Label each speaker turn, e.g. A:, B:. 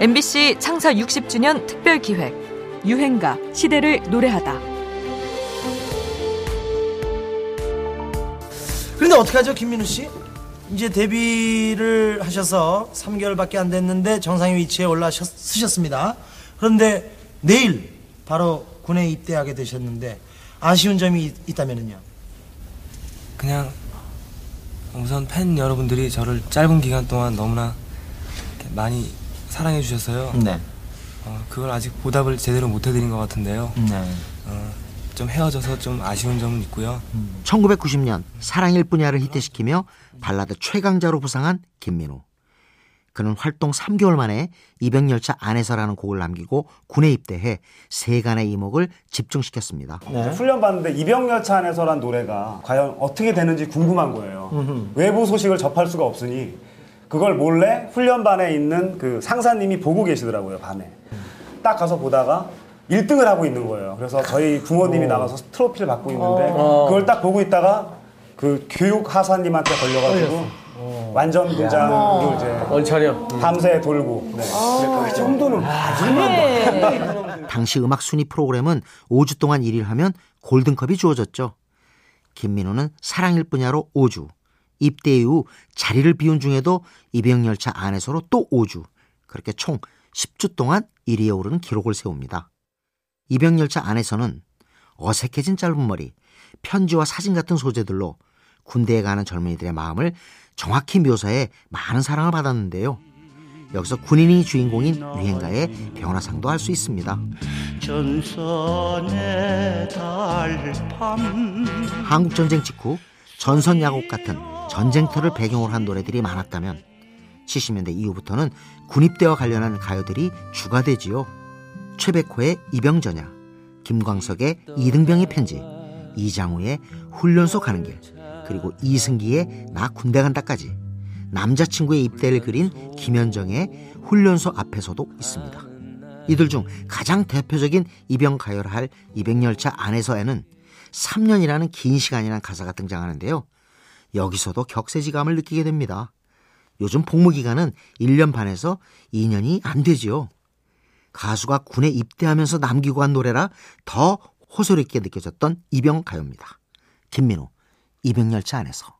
A: MBC 창사 60주년 특별 기획 유행가 시대를 노래하다.
B: 그런데 어떡하죠, 김민우 씨? 이제 데뷔를 하셔서 3개월밖에 안 됐는데 정상의 위치에 올라서셨습니다. 그런데 내일 바로 군에 입대하게 되셨는데 아쉬운 점이 있, 있다면요?
C: 그냥 우선 팬 여러분들이 저를 짧은 기간 동안 너무나 많이 사랑해 주셔서요.
B: 네.
C: 어, 그걸 아직 보답을 제대로 못 해드린 것 같은데요.
B: 네.
C: 어, 좀 헤어져서 좀 아쉬운 점은 있고요.
D: 1990년 사랑일 뿐야를 히트시키며 발라드 최강자로 부상한 김민우. 그는 활동 3개월 만에 이병열차 안에서라는 곡을 남기고 군에 입대해 세간의 이목을 집중시켰습니다.
E: 훈련 받는데 이병열차 안에서란 노래가 과연 어떻게 되는지 궁금한 거예요. 외부 소식을 접할 수가 없으니 그걸 몰래 훈련반에 있는 그 상사님이 보고 계시더라고요, 밤에. 딱 가서 보다가 1등을 하고 있는 거예요. 그래서 저희 부모님이 나가서 트로피를 받고 있는데 그걸 딱 보고 있다가 그 교육 하사님한테 걸려가지고 완전 분장으로 이제
F: 원촬영.
E: 밤새 돌고. 네. 그 정도는
D: 당시 음악 순위 프로그램은 5주 동안 1위를 하면 골든컵이 주어졌죠. 김민호는 사랑일 뿐야로 5주, 입대 이후 자리를 비운 중에도 이병열차 안에서로 또 5주, 그렇게 총 10주 동안 1위에 오르는 기록을 세웁니다. 이병열차 안에서는 어색해진 짧은 머리, 편지와 사진 같은 소재들로 군대에 가는 젊은이들의 마음을 정확히 묘사해 많은 사랑을 받았는데요. 여기서 군인이 주인공인 유행가의 변화상도 할 수 있습니다.
G: 전선의 달밤
D: 한국전쟁 직후 전선 야곡 같은 전쟁터를 배경으로 한 노래들이 많았다면 70년대 이후부터는 군입대와 관련한 가요들이 주가 되지요. 최백호의 이병전야, 김광석의 이등병의 편지, 이장우의 훈련소 가는 길, 그리고 이승기의 나 군대 간다까지 남자친구의 입대를 그린 김현정의 훈련소 앞에서도 있습니다. 이들 중 가장 대표적인 이병 가요를 할 이병열차 안에서에는 3년이라는 긴 시간이라는 가사가 등장하는데요. 여기서도 격세지감을 느끼게 됩니다. 요즘 복무 기간은 1년 반에서 2년이 안 되지요. 가수가 군에 입대하면서 남기고 간 노래라 더 호소리 있게 느껴졌던 이병 가요입니다. 김민호, 이병열차 안에서.